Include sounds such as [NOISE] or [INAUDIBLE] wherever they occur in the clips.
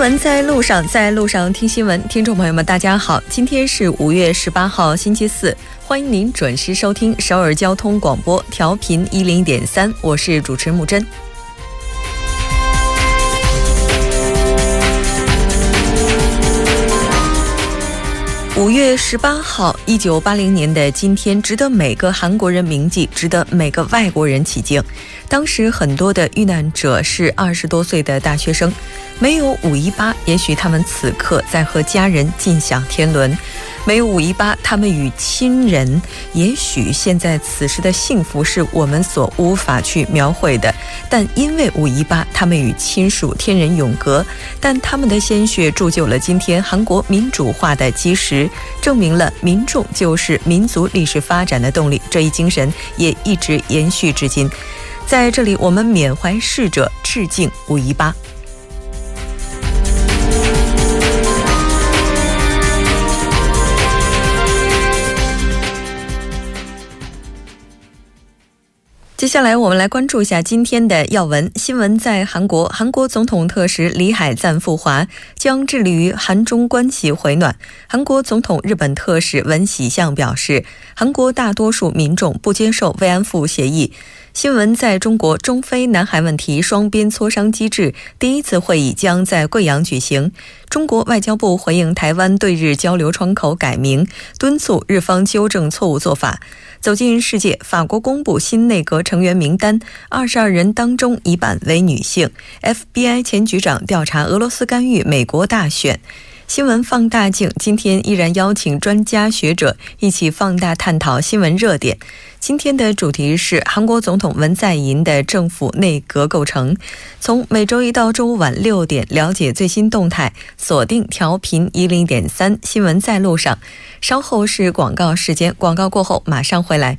闻在路上，在路上听新闻。听众朋友们，大家好，今天是五月十八号，星期四，欢迎您准时收听首尔交通广播，调频一零点三，我是主持木真。五月十八号，一九八零年的今天，值得每个韩国人铭记，值得每个外国人起敬。当时很多的遇难者是二十多岁的大学生，没有五一八，也许他们此刻在和家人尽享天伦。没有五一八，他们与亲人，也许现在此时的幸福是我们所无法去描绘的。但因为五一八，他们与亲属天人永隔，但他们的鲜血铸就了今天韩国民主化的基石，证明了民众就是民族历史发展的动力。这一精神也一直延续至今。在这里，我们缅怀逝者，致敬五一八。接下来，我们来关注一下今天的要闻新闻。在韩国，韩国总统特使李海赞赴华，将致力于韩中关系回暖。韩国总统日本特使文喜相表示，韩国大多数民众不接受慰安妇协议。新闻在中国中非南海问题双边磋商机制第一次会议将在贵阳举行。中国外交部回应台湾对日交流窗口改名，敦促日方纠正错误做法。走进世界，法国公布新内阁成员名单，二十二人当中一半为女性。FBI 前局长调查俄罗斯干预美国大选。新闻放大镜今天依然邀请专家学者一起放大探讨新闻热点。今天的主题是韩国总统文在寅的政府内阁构成。从每周一到周五晚六点了解最新动态，锁定调频一零点三新闻在路上。稍后是广告时间，广告过后马上回来。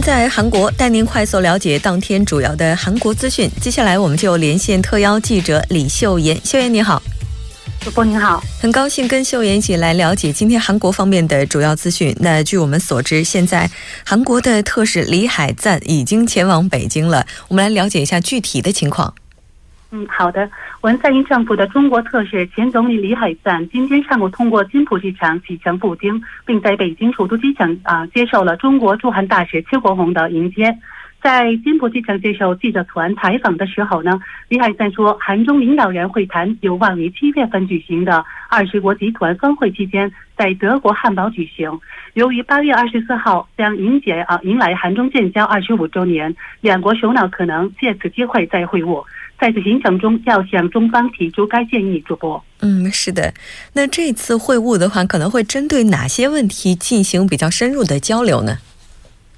在韩国带您快速了解当天主要的韩国资讯。接下来，我们就连线特邀记者李秀妍。秀妍你好，主播您好，很高兴跟秀妍一起来了解今天韩国方面的主要资讯。那据我们所知，现在韩国的特使李海赞已经前往北京了。我们来了解一下具体的情况。嗯，好的。文在寅政府的中国特使、前总理李海赞今天上午通过金浦机场启程赴京，并在北京首都机场啊接受了中国驻韩大使邱国红的迎接。在金浦机场接受记者团采访的时候呢，李海赞说，韩中领导人会谈有望于七月份举行的二十国集团峰会期间在德国汉堡举行。由于八月二十四号将迎接啊迎来韩中建交二十五周年，两国首脑可能借此机会再会晤。在此行程中，要向中方提出该建议。主播，嗯，是的。那这次会晤的话，可能会针对哪些问题进行比较深入的交流呢？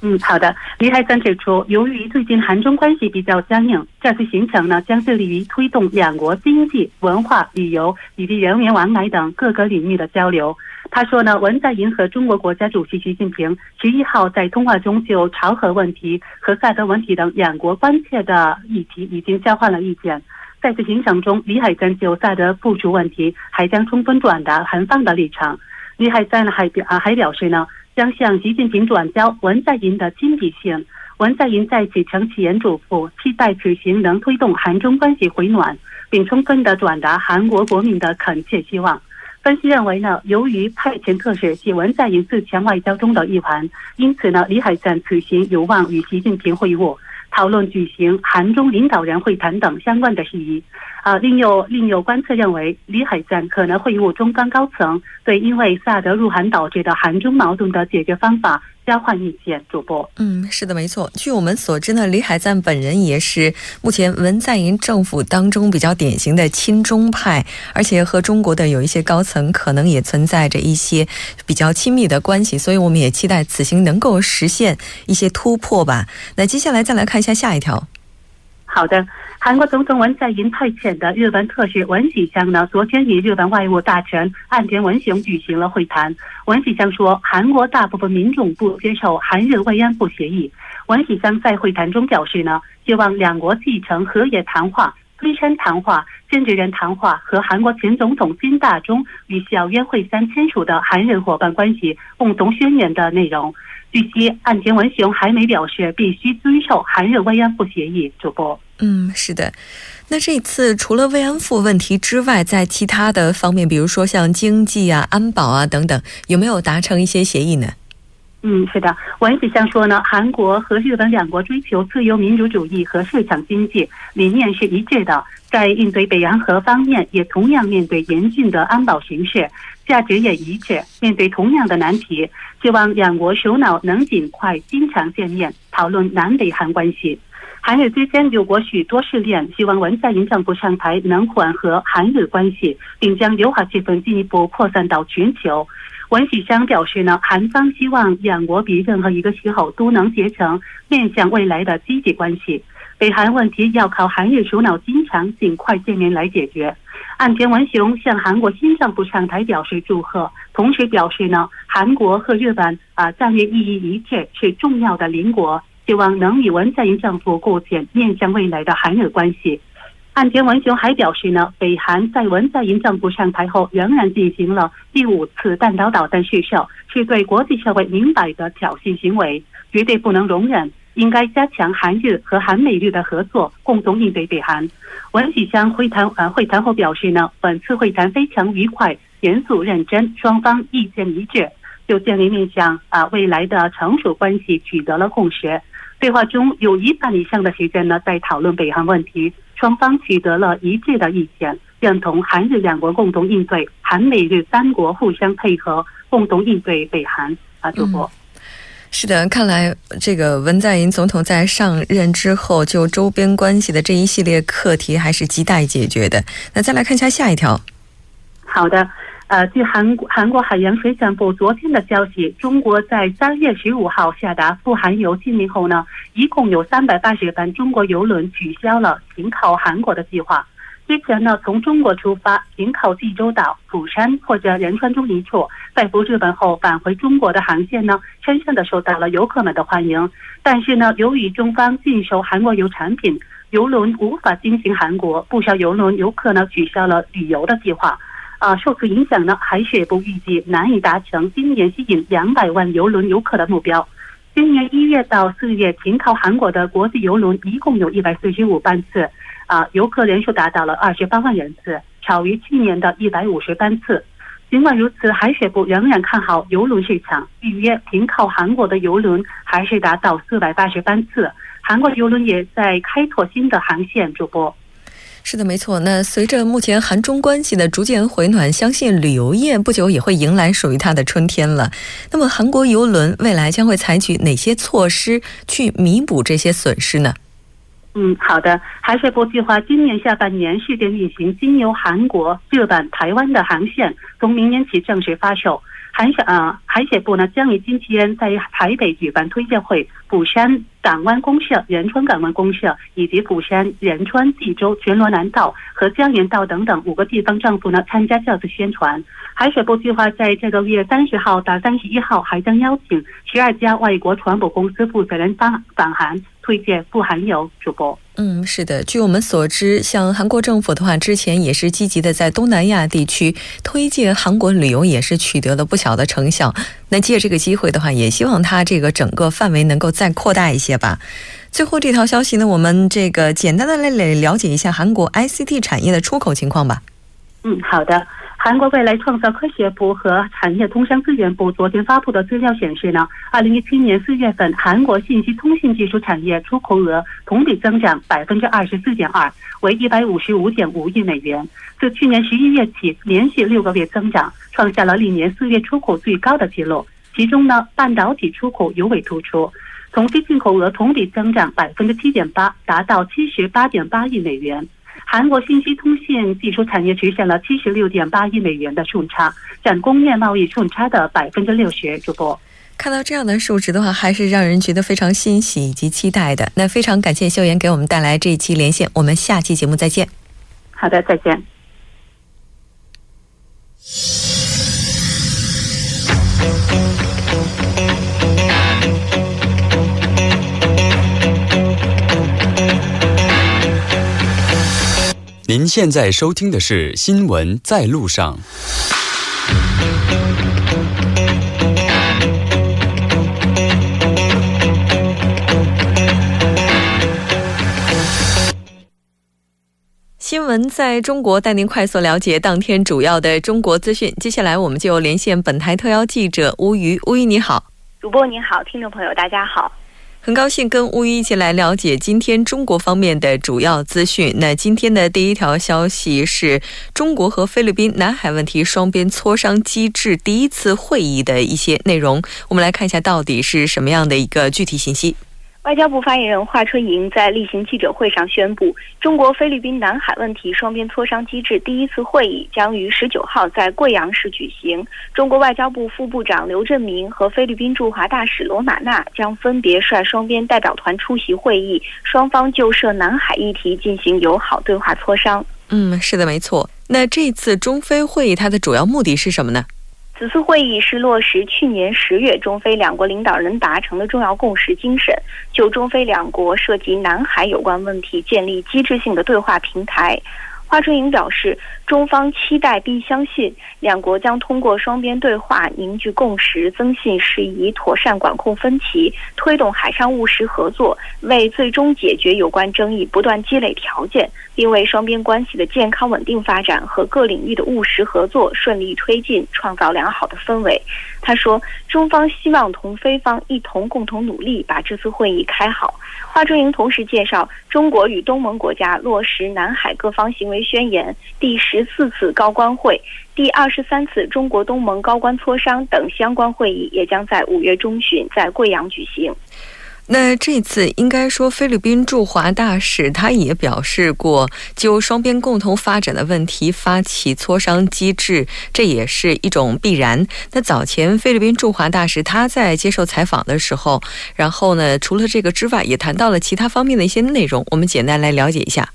嗯，好的。李海森指出，由于最近韩中关系比较僵硬，这次行程呢将致力于推动两国经济、文化、旅游以及人员往来等各个领域的交流。他说呢，文在寅和中国国家主席习近平十一号在通话中就朝核问题和萨德问题等两国关切的议题已经交换了意见。在此行程中，李海森就萨德部署问题还将充分转达韩方的立场。李海森还表啊还表示呢，将向习近平转交文在寅的亲笔信。文在寅在此诚启言嘱咐，期待此行能推动韩中关系回暖，并充分的转达韩国国民的恳切希望。分析认为呢，由于派遣特使系文在寅自强外交中的一环，因此呢，李海赞此行有望与习近平会晤，讨论举行韩中领导人会谈等相关的事宜。啊，另有另有观测认为，李海赞可能会与我中方高层，对因为萨德入韩导致的韩中矛盾的解决方法交换意见。主播，嗯，是的，没错。据我们所知呢，李海赞本人也是目前文在寅政府当中比较典型的亲中派，而且和中国的有一些高层可能也存在着一些比较亲密的关系，所以我们也期待此行能够实现一些突破吧。那接下来再来看一下下一条。好的。韩国总统文在寅派遣的日本特使文喜香呢，昨天与日本外务大臣岸田文雄举行了会谈。文喜香说，韩国大部分民众不接受韩日慰安妇协议。文喜香在会谈中表示呢，希望两国继承河野谈话、龟山谈话、见证人谈话和韩国前总统金大中与小渊惠三签署的韩日伙伴关系共同宣言的内容。据悉，岸田文雄还没表示必须遵守韩日慰安妇协议。主播。嗯，是的。那这次除了慰安妇问题之外，在其他的方面，比如说像经济啊、安保啊等等，有没有达成一些协议呢？嗯，是的。文子相说呢，韩国和日本两国追求自由民主主义和市场经济理念是一致的，在应对北洋河方面，也同样面对严峻的安保形势，价值也一致，面对同样的难题，希望两国首脑能尽快经常见面，讨论南北韩关系。韩日之间有过许多试炼，希望文在寅政府上台能缓和韩日关系，并将友好气氛进一步扩散到全球。文喜香表示呢，韩方希望两国比任何一个时候都能结成面向未来的积极关系。北韩问题要靠韩日首脑经常尽快见面来解决。岸田文雄向韩国新政府上台表示祝贺，同时表示呢，韩国和日本啊战略意义一致，是重要的邻国。希望能与文在寅政府构建面向未来的韩日关系。岸田文雄还表示呢，北韩在文在寅政府上台后仍然进行了第五次弹道导弹试射，是对国际社会明摆的挑衅行为，绝对不能容忍。应该加强韩日和韩美日的合作，共同应对北韩。文喜香会谈呃会谈后表示呢，本次会谈非常愉快、严肃认真，双方意见一致，就建立面向啊未来的成熟关系取得了共识。对话中有一半以上的时间呢，在讨论北韩问题，双方取得了一致的意见，认同韩日两国共同应对，韩美日三国互相配合，共同应对北韩。啊，主播，是的，看来这个文在寅总统在上任之后，就周边关系的这一系列课题还是亟待解决的。那再来看一下下一条。好的。呃，据韩国韩国海洋水产部昨天的消息，中国在三月十五号下达富含油禁令后呢，一共有三百八十班中国游轮取消了停靠韩国的计划。之前呢，从中国出发停靠济州岛、釜山或者仁川中一处，在赴日本后返回中国的航线呢，深深的受到了游客们的欢迎。但是呢，由于中方禁售韩国油产品，游轮无法经行韩国，不少游轮游客呢取消了旅游的计划。啊，受此影响呢，海水部预计难以达成今年吸引两百万游轮游客的目标。今年一月到四月停靠韩国的国际游轮一共有一百四十五班次，啊，游客人数达到了二十八万人次，少于去年的一百五十班次。尽管如此，海水部仍然看好游轮市场，预约停靠韩国的游轮还是达到四百八十班次。韩国游轮也在开拓新的航线。主播。是的，没错。那随着目前韩中关系的逐渐回暖，相信旅游业不久也会迎来属于它的春天了。那么，韩国游轮未来将会采取哪些措施去弥补这些损失呢？嗯，好的。海水部计划今年下半年试点运行经由韩国、日本、台湾的航线，从明年起正式发售。海水啊，海水部呢将于今天在台北举办推荐会，釜山港湾公社、仁川港湾公社以及釜山、仁川、济州、全罗南道和江原道等等五个地方政府呢参加这次宣传。海水部计划在这个月三十号到三十一号还将邀请十二家外国船舶公司负责人访访韩。推荐不含油主播。嗯，是的。据我们所知，像韩国政府的话，之前也是积极的在东南亚地区推介韩国旅游，也是取得了不小的成效。那借这个机会的话，也希望它这个整个范围能够再扩大一些吧。最后这条消息呢，我们这个简单的来了解一下韩国 ICT 产业的出口情况吧。嗯，好的。韩国未来创造科学部和产业通商资源部昨天发布的资料显示呢，二零一七年四月份韩国信息通信技术产业出口额同比增长百分之二十四点二，为一百五十五点五亿美元。自去年十一月起，连续六个月增长，创下了历年四月出口最高的纪录。其中呢，半导体出口尤为突出，同期进口额同比增长百分之七点八，达到七十八点八亿美元。韩国信息通信技术产业实现了七十六点八亿美元的顺差，占工业贸易顺差的百分之六十。主播看到这样的数值的话，还是让人觉得非常欣喜以及期待的。那非常感谢秀妍给我们带来这一期连线，我们下期节目再见。好的，再见。您现在收听的是《新闻在路上》。新闻在中国带您快速了解当天主要的中国资讯。接下来，我们就连线本台特邀记者吴瑜。吴瑜，你好。主播你好，听众朋友大家好。很高兴跟乌云一起来了解今天中国方面的主要资讯。那今天的第一条消息是中国和菲律宾南海问题双边磋商机制第一次会议的一些内容。我们来看一下到底是什么样的一个具体信息。外交部发言人华春莹在例行记者会上宣布，中国菲律宾南海问题双边磋商机制第一次会议将于十九号在贵阳市举行。中国外交部副部长刘振明和菲律宾驻华大使罗马纳将分别率双边代表团出席会议，双方就涉南海议题进行友好对话磋商。嗯，是的，没错。那这次中菲会议它的主要目的是什么呢？此次会议是落实去年十月中非两国领导人达成的重要共识精神，就中非两国涉及南海有关问题建立机制性的对话平台。华春莹表示，中方期待并相信，两国将通过双边对话凝聚共识，增信事宜，妥善管控分歧，推动海上务实合作，为最终解决有关争议不断积累条件，并为双边关系的健康稳定发展和各领域的务实合作顺利推进创造良好的氛围。他说，中方希望同菲方一同共同努力，把这次会议开好。华春莹同时介绍，中国与东盟国家落实南海各方行为宣言、第十四次高官会、第二十三次中国东盟高官磋商等相关会议，也将在五月中旬在贵阳举行。那这次应该说，菲律宾驻华大使他也表示过，就双边共同发展的问题发起磋商机制，这也是一种必然。那早前菲律宾驻华大使他在接受采访的时候，然后呢，除了这个之外，也谈到了其他方面的一些内容。我们简单来了解一下。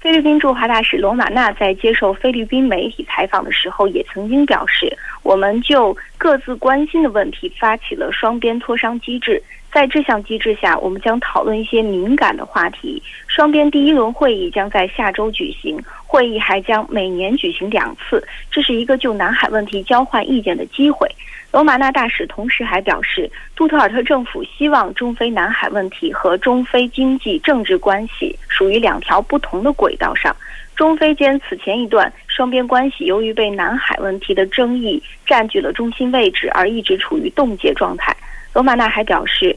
菲律宾驻华大使罗马纳在接受菲律宾媒体采访的时候，也曾经表示，我们就各自关心的问题发起了双边磋商机制。在这项机制下，我们将讨论一些敏感的话题。双边第一轮会议将在下周举行，会议还将每年举行两次，这是一个就南海问题交换意见的机会。罗马纳大使同时还表示，杜特尔特政府希望中非南海问题和中非经济政治关系属于两条不同的轨道上。中非间此前一段双边关系由于被南海问题的争议占据了中心位置，而一直处于冻结状态。罗马纳还表示，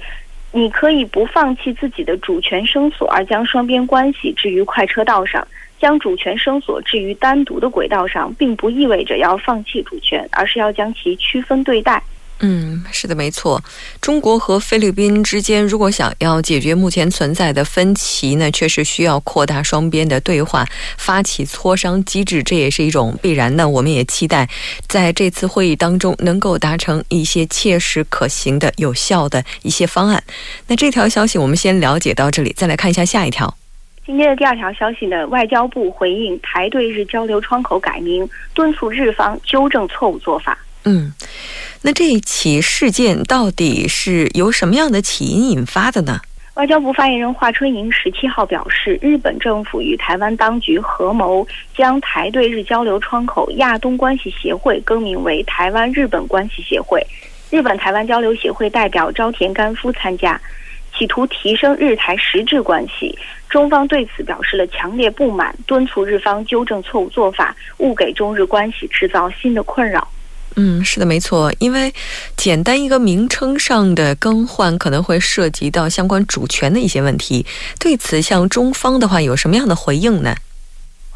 你可以不放弃自己的主权声索，而将双边关系置于快车道上；将主权声索置于单独的轨道上，并不意味着要放弃主权，而是要将其区分对待。嗯，是的，没错。中国和菲律宾之间，如果想要解决目前存在的分歧呢，确实需要扩大双边的对话，发起磋商机制，这也是一种必然那。我们也期待在这次会议当中能够达成一些切实可行的、有效的一些方案。那这条消息我们先了解到这里，再来看一下下一条。今天的第二条消息呢，外交部回应台对日交流窗口改名，敦促日方纠正错误做法。嗯。那这一起事件到底是由什么样的起因引发的呢？外交部发言人华春莹十七号表示，日本政府与台湾当局合谋将台对日交流窗口亚东关系协会更名为台湾日本关系协会。日本台湾交流协会代表朝田干夫参加，企图提升日台实质关系。中方对此表示了强烈不满，敦促日方纠正错误做法，勿给中日关系制造新的困扰。嗯，是的，没错。因为简单一个名称上的更换，可能会涉及到相关主权的一些问题。对此，像中方的话，有什么样的回应呢？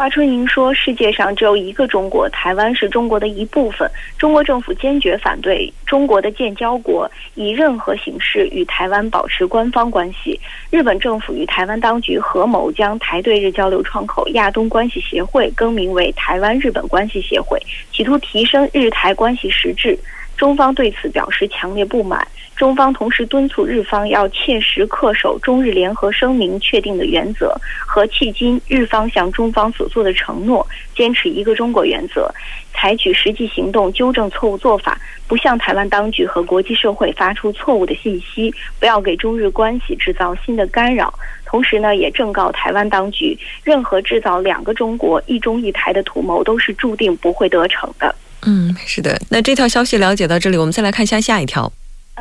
华春莹说：“世界上只有一个中国，台湾是中国的一部分。中国政府坚决反对中国的建交国以任何形式与台湾保持官方关系。日本政府与台湾当局合谋将台对日交流窗口亚东关系协会更名为台湾日本关系协会，企图提升日台关系实质。中方对此表示强烈不满。”中方同时敦促日方要切实恪守中日联合声明确定的原则和迄今日方向中方所做的承诺，坚持一个中国原则，采取实际行动纠正错误做法，不向台湾当局和国际社会发出错误的信息，不要给中日关系制造新的干扰。同时呢，也正告台湾当局，任何制造两个中国、一中一台的图谋都是注定不会得逞的。嗯，是的。那这条消息了解到这里，我们再来看一下下一条。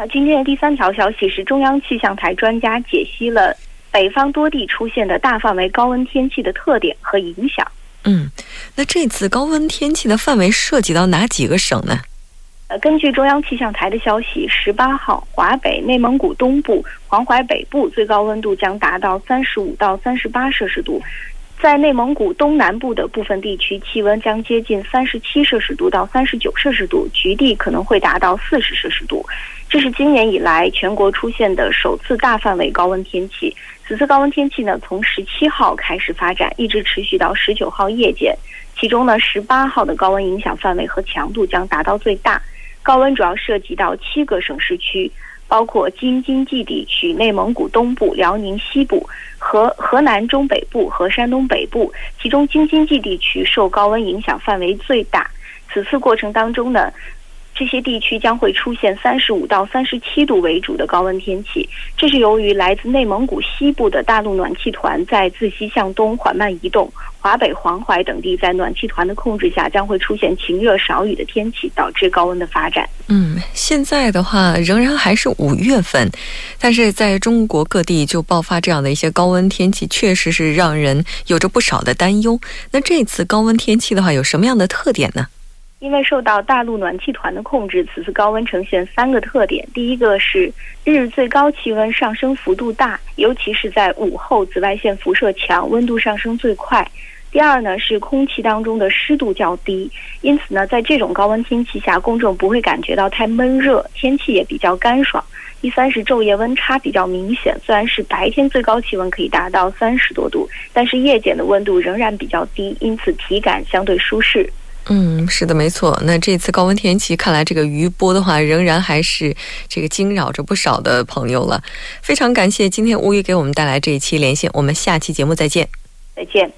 呃，今天的第三条消息是中央气象台专家解析了北方多地出现的大范围高温天气的特点和影响。嗯，那这次高温天气的范围涉及到哪几个省呢？呃，根据中央气象台的消息，十八号华北、内蒙古东部、黄淮北部最高温度将达到三十五到三十八摄氏度。在内蒙古东南部的部分地区，气温将接近三十七摄氏度到三十九摄氏度，局地可能会达到四十摄氏度。这是今年以来全国出现的首次大范围高温天气。此次高温天气呢，从十七号开始发展，一直持续到十九号夜间。其中呢，十八号的高温影响范围和强度将达到最大。高温主要涉及到七个省市区。包括京津冀地区、内蒙古东部、辽宁西部和河南中北部和山东北部，其中京津冀地区受高温影响范围最大。此次过程当中呢。这些地区将会出现三十五到三十七度为主的高温天气，这是由于来自内蒙古西部的大陆暖气团在自西向东缓慢移动，华北、黄淮等地在暖气团的控制下将会出现晴热少雨的天气，导致高温的发展。嗯，现在的话仍然还是五月份，但是在中国各地就爆发这样的一些高温天气，确实是让人有着不少的担忧。那这次高温天气的话，有什么样的特点呢？因为受到大陆暖气团的控制，此次高温呈现三个特点。第一个是日最高气温上升幅度大，尤其是在午后，紫外线辐射强，温度上升最快。第二呢是空气当中的湿度较低，因此呢，在这种高温天气下，公众不会感觉到太闷热，天气也比较干爽。第三是昼夜温差比较明显，虽然是白天最高气温可以达到三十多度，但是夜间的温度仍然比较低，因此体感相对舒适。嗯，是的，没错。那这次高温天气，看来这个余波的话，仍然还是这个惊扰着不少的朋友了。非常感谢今天乌鱼给我们带来这一期连线，我们下期节目再见。再见。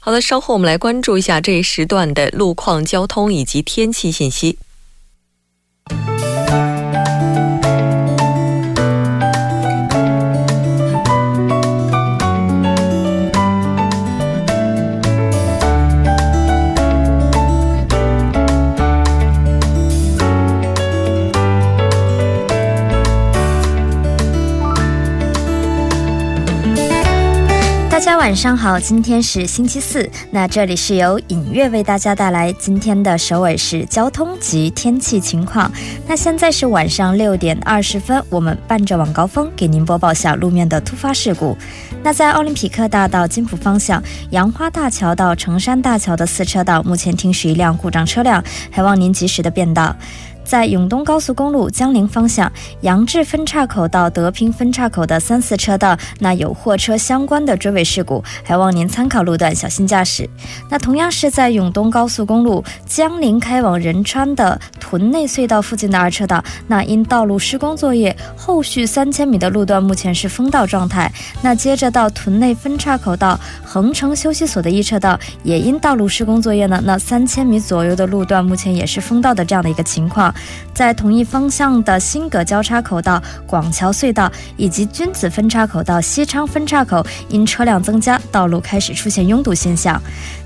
好的，稍后我们来关注一下这一时段的路况、交通以及天气信息。晚上好，今天是星期四，那这里是由影月为大家带来今天的首尔市交通及天气情况。那现在是晚上六点二十分，我们伴着晚高峰给您播报下路面的突发事故。那在奥林匹克大道金浦方向杨花大桥到成山大桥的四车道，目前停驶一辆故障车辆，还望您及时的变道。在永东高速公路江陵方向杨志分岔口到德平分岔口的三四车道，那有货车相关的追尾事故，还望您参考路段小心驾驶。那同样是在永东高速公路江陵开往仁川的屯内隧道附近的二车道，那因道路施工作业，后续三千米的路段目前是封道状态。那接着到屯内分岔口到横城休息所的一车道，也因道路施工作业呢，那三千米左右的路段目前也是封道的这样的一个情况。在同一方向的新葛交叉口到广桥隧道，以及君子分岔口到西昌分岔口，因车辆增加，道路开始出现拥堵现象。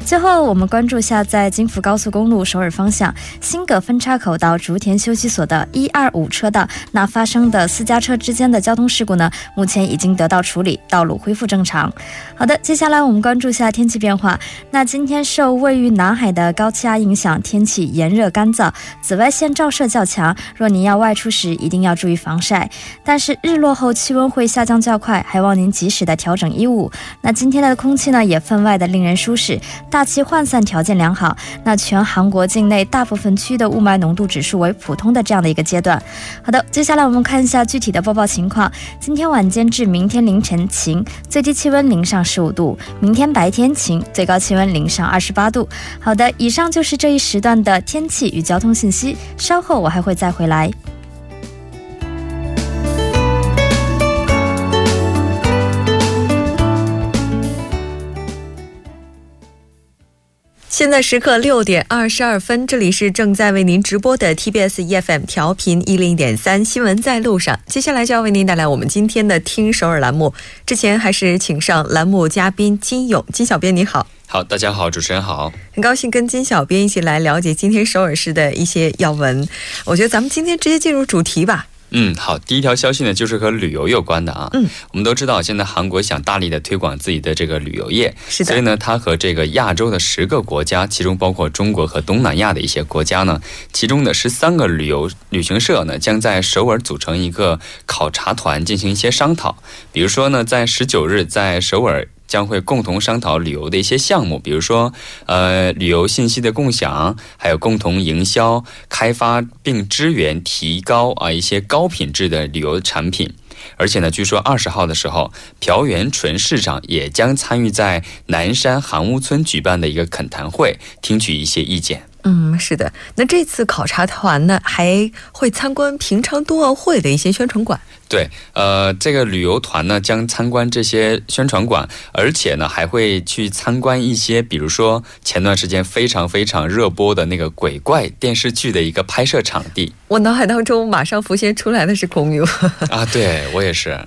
最后，我们关注下在京福高速公路首尔方向新葛分叉口到竹田休息所的一二五车道，那发生的私家车之间的交通事故呢，目前已经得到处理，道路恢复正常。好的，接下来我们关注下天气变化。那今天受位于南海的高气压影响，天气炎热干燥，紫外线照射较强。若您要外出时，一定要注意防晒。但是日落后气温会下降较快，还望您及时的调整衣物。那今天的空气呢，也分外的令人舒适。大气涣散条件良好。那全韩国境内大部分区的雾霾浓度指数为普通的这样的一个阶段。好的，接下来我们看一下具体的播报情况。今天晚间至明天凌晨晴，最低气温零上十五度；明天白天晴，最高气温零上二十八度。好的，以上就是这一时段的天气与交通信息。稍后我还会再回来。现在时刻六点二十二分，这里是正在为您直播的 TBS EFM 调频一零点三新闻在路上。接下来就要为您带来我们今天的听首尔栏目。之前还是请上栏目嘉宾金勇，金小编你好。好，大家好，主持人好，很高兴跟金小编一起来了解今天首尔市的一些要闻。我觉得咱们今天直接进入主题吧。嗯，好，第一条消息呢，就是和旅游有关的啊。嗯，我们都知道，现在韩国想大力的推广自己的这个旅游业，是的。所以呢，它和这个亚洲的十个国家，其中包括中国和东南亚的一些国家呢，其中的十三个旅游旅行社呢，将在首尔组成一个考察团，进行一些商讨。比如说呢，在十九日在首尔。将会共同商讨旅游的一些项目，比如说，呃，旅游信息的共享，还有共同营销、开发并支援、提高啊一些高品质的旅游产品。而且呢，据说二十号的时候，朴元淳市长也将参与在南山韩屋村举办的一个恳谈会，听取一些意见。嗯，是的。那这次考察团呢，还会参观平昌冬奥会的一些宣传馆。对，呃，这个旅游团呢将参观这些宣传馆，而且呢还会去参观一些，比如说前段时间非常非常热播的那个鬼怪电视剧的一个拍摄场地。我脑海当中马上浮现出来的是孔勇啊，对我也是。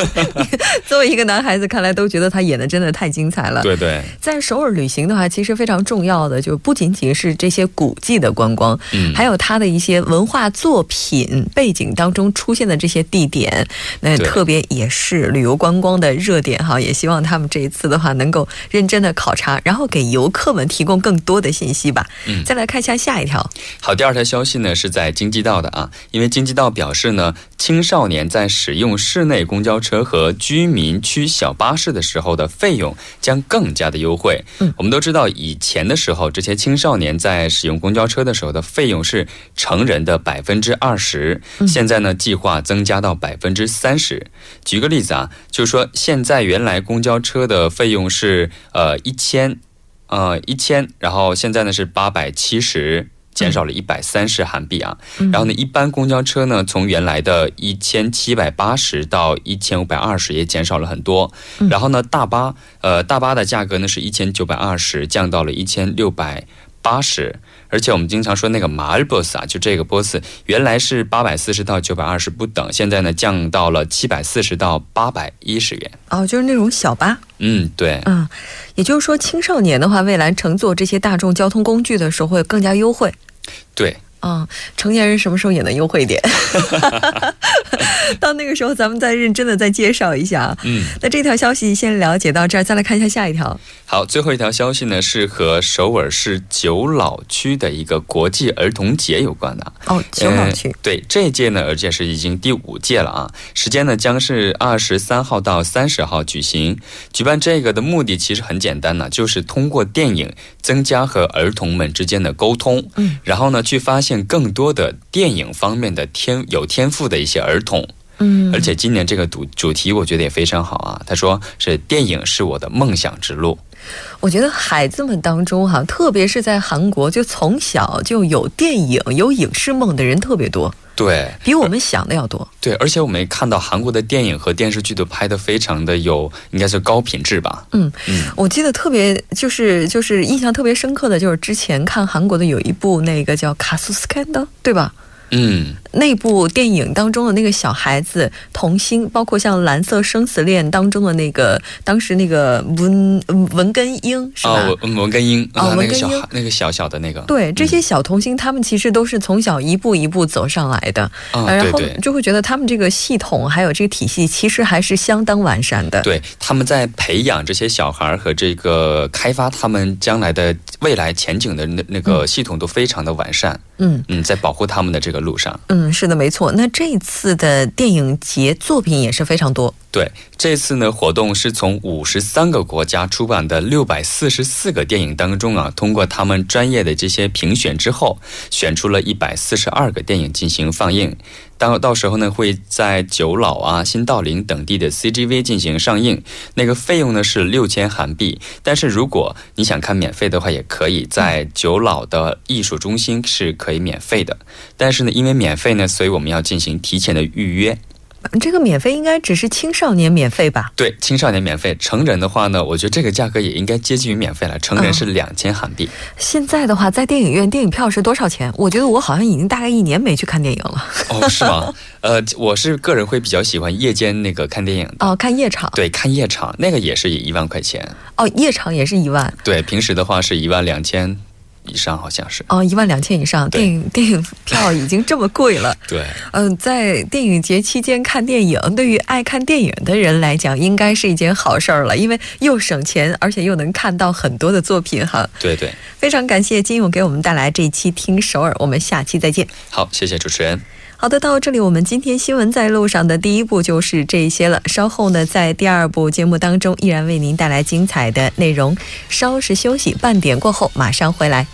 [LAUGHS] 作为一个男孩子，看来都觉得他演的真的太精彩了。对对，在首尔旅行的话，其实非常重要的就不仅仅是这些古迹的观光，嗯，还有他的一些文化作品背景当中出现的这些。地点，那特别也是旅游观光的热点哈，也希望他们这一次的话能够认真的考察，然后给游客们提供更多的信息吧。嗯，再来看一下下一条。好，第二条消息呢是在京畿道的啊，因为京畿道表示呢，青少年在使用室内公交车和居民区小巴士的时候的费用将更加的优惠。嗯，我们都知道以前的时候，这些青少年在使用公交车的时候的费用是成人的百分之二十，现在呢计划增加。加到百分之三十。举个例子啊，就是说现在原来公交车的费用是呃一千，呃一千，然后现在呢是八百七十，减少了一百三十韩币啊。然后呢，一般公交车呢从原来的一千七百八十到一千五百二十，也减少了很多。然后呢，大巴呃大巴的价格呢是一千九百二十，降到了一千六百八十。而且我们经常说那个马尔波斯啊，就这个波斯，原来是八百四十到九百二十不等，现在呢降到了七百四十到八百一十元。哦，就是那种小巴。嗯，对。嗯，也就是说青少年的话，未来乘坐这些大众交通工具的时候会更加优惠。对。嗯，成年人什么时候也能优惠一点？[LAUGHS] 到那个时候，咱们再认真的再介绍一下。嗯，那这条消息先了解到这儿，再来看一下下一条。好，最后一条消息呢是和首尔市九老区的一个国际儿童节有关的。哦，九老区。对，这一届呢，而且是已经第五届了啊。时间呢将是二十三号到三十号举行。举办这个的目的其实很简单呢，就是通过电影增加和儿童们之间的沟通。嗯，然后呢去发现更多的电影方面的天有天赋的一些儿童。嗯，而且今年这个主主题我觉得也非常好啊。他说是电影是我的梦想之路。我觉得孩子们当中哈，特别是在韩国，就从小就有电影、有影视梦的人特别多。对，比我们想的要多。对，而且我们看到韩国的电影和电视剧都拍的非常的有，应该是高品质吧。嗯嗯，我记得特别就是就是印象特别深刻的就是之前看韩国的有一部那个叫《卡苏斯坎的》，对吧？嗯，那部电影当中的那个小孩子童星，包括像《蓝色生死恋》当中的那个，当时那个文文根英是吧？文文根英啊，那个小孩，那个小小的那个。对，这些小童星，他们其实都是从小一步一步走上来的，然后就会觉得他们这个系统还有这个体系，其实还是相当完善的。对，他们在培养这些小孩和这个开发他们将来的未来前景的那那个系统都非常的完善。嗯嗯，在保护他们的这个路上，嗯，是的，没错。那这次的电影节作品也是非常多。对，这次呢活动是从五十三个国家出版的六百四十四个电影当中啊，通过他们专业的这些评选之后，选出了一百四十二个电影进行放映。到到时候呢，会在九老啊、新道林等地的 CGV 进行上映。那个费用呢是六千韩币，但是如果你想看免费的话，也可以在九老的艺术中心是可以免费的。但是呢，因为免费呢，所以我们要进行提前的预约。这个免费应该只是青少年免费吧？对，青少年免费。成人的话呢，我觉得这个价格也应该接近于免费了。成人是两千韩币。现在的话，在电影院电影票是多少钱？我觉得我好像已经大概一年没去看电影了。哦，是吗？[LAUGHS] 呃，我是个人会比较喜欢夜间那个看电影的。哦，看夜场。对，看夜场那个也是一万块钱。哦，夜场也是一万。对，平时的话是一万两千。以上好像是哦，一万两千以上，电影 [LAUGHS] 电影票已经这么贵了。[LAUGHS] 对，嗯，在电影节期间看电影，对于爱看电影的人来讲，应该是一件好事儿了，因为又省钱，而且又能看到很多的作品哈。对对，非常感谢金勇给我们带来这一期听首尔，我们下期再见。好，谢谢主持人。好的，到这里我们今天新闻在路上的第一步就是这些了。稍后呢，在第二部节目当中，依然为您带来精彩的内容。稍事休息，半点过后马上回来。